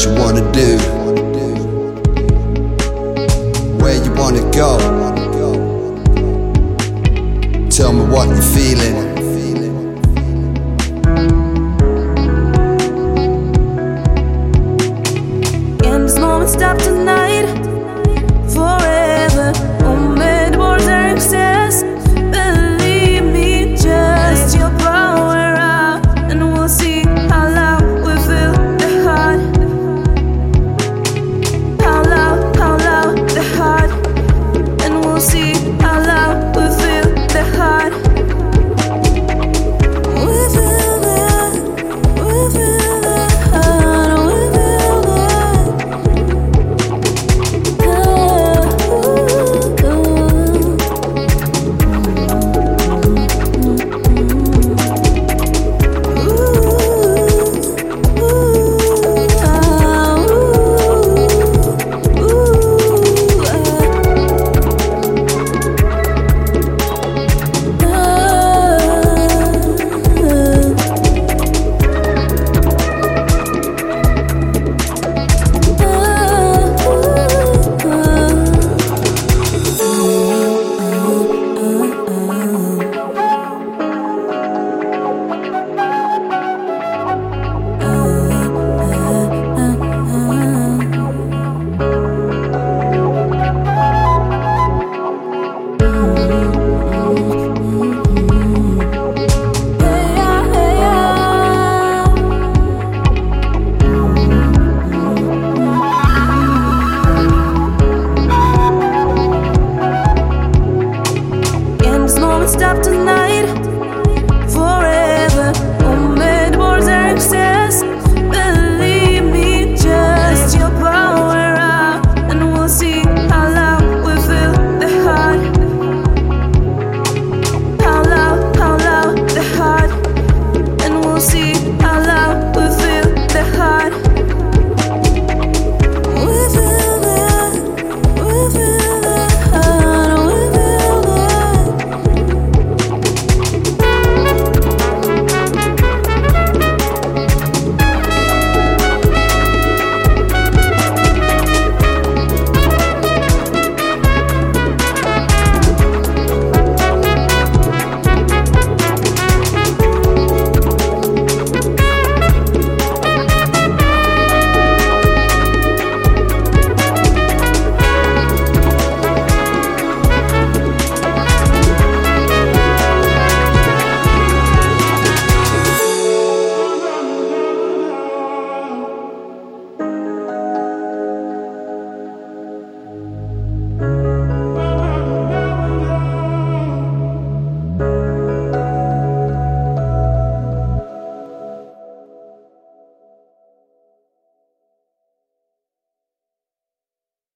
what you wanna do, where you wanna go. Tell me what you're feeling. tonight.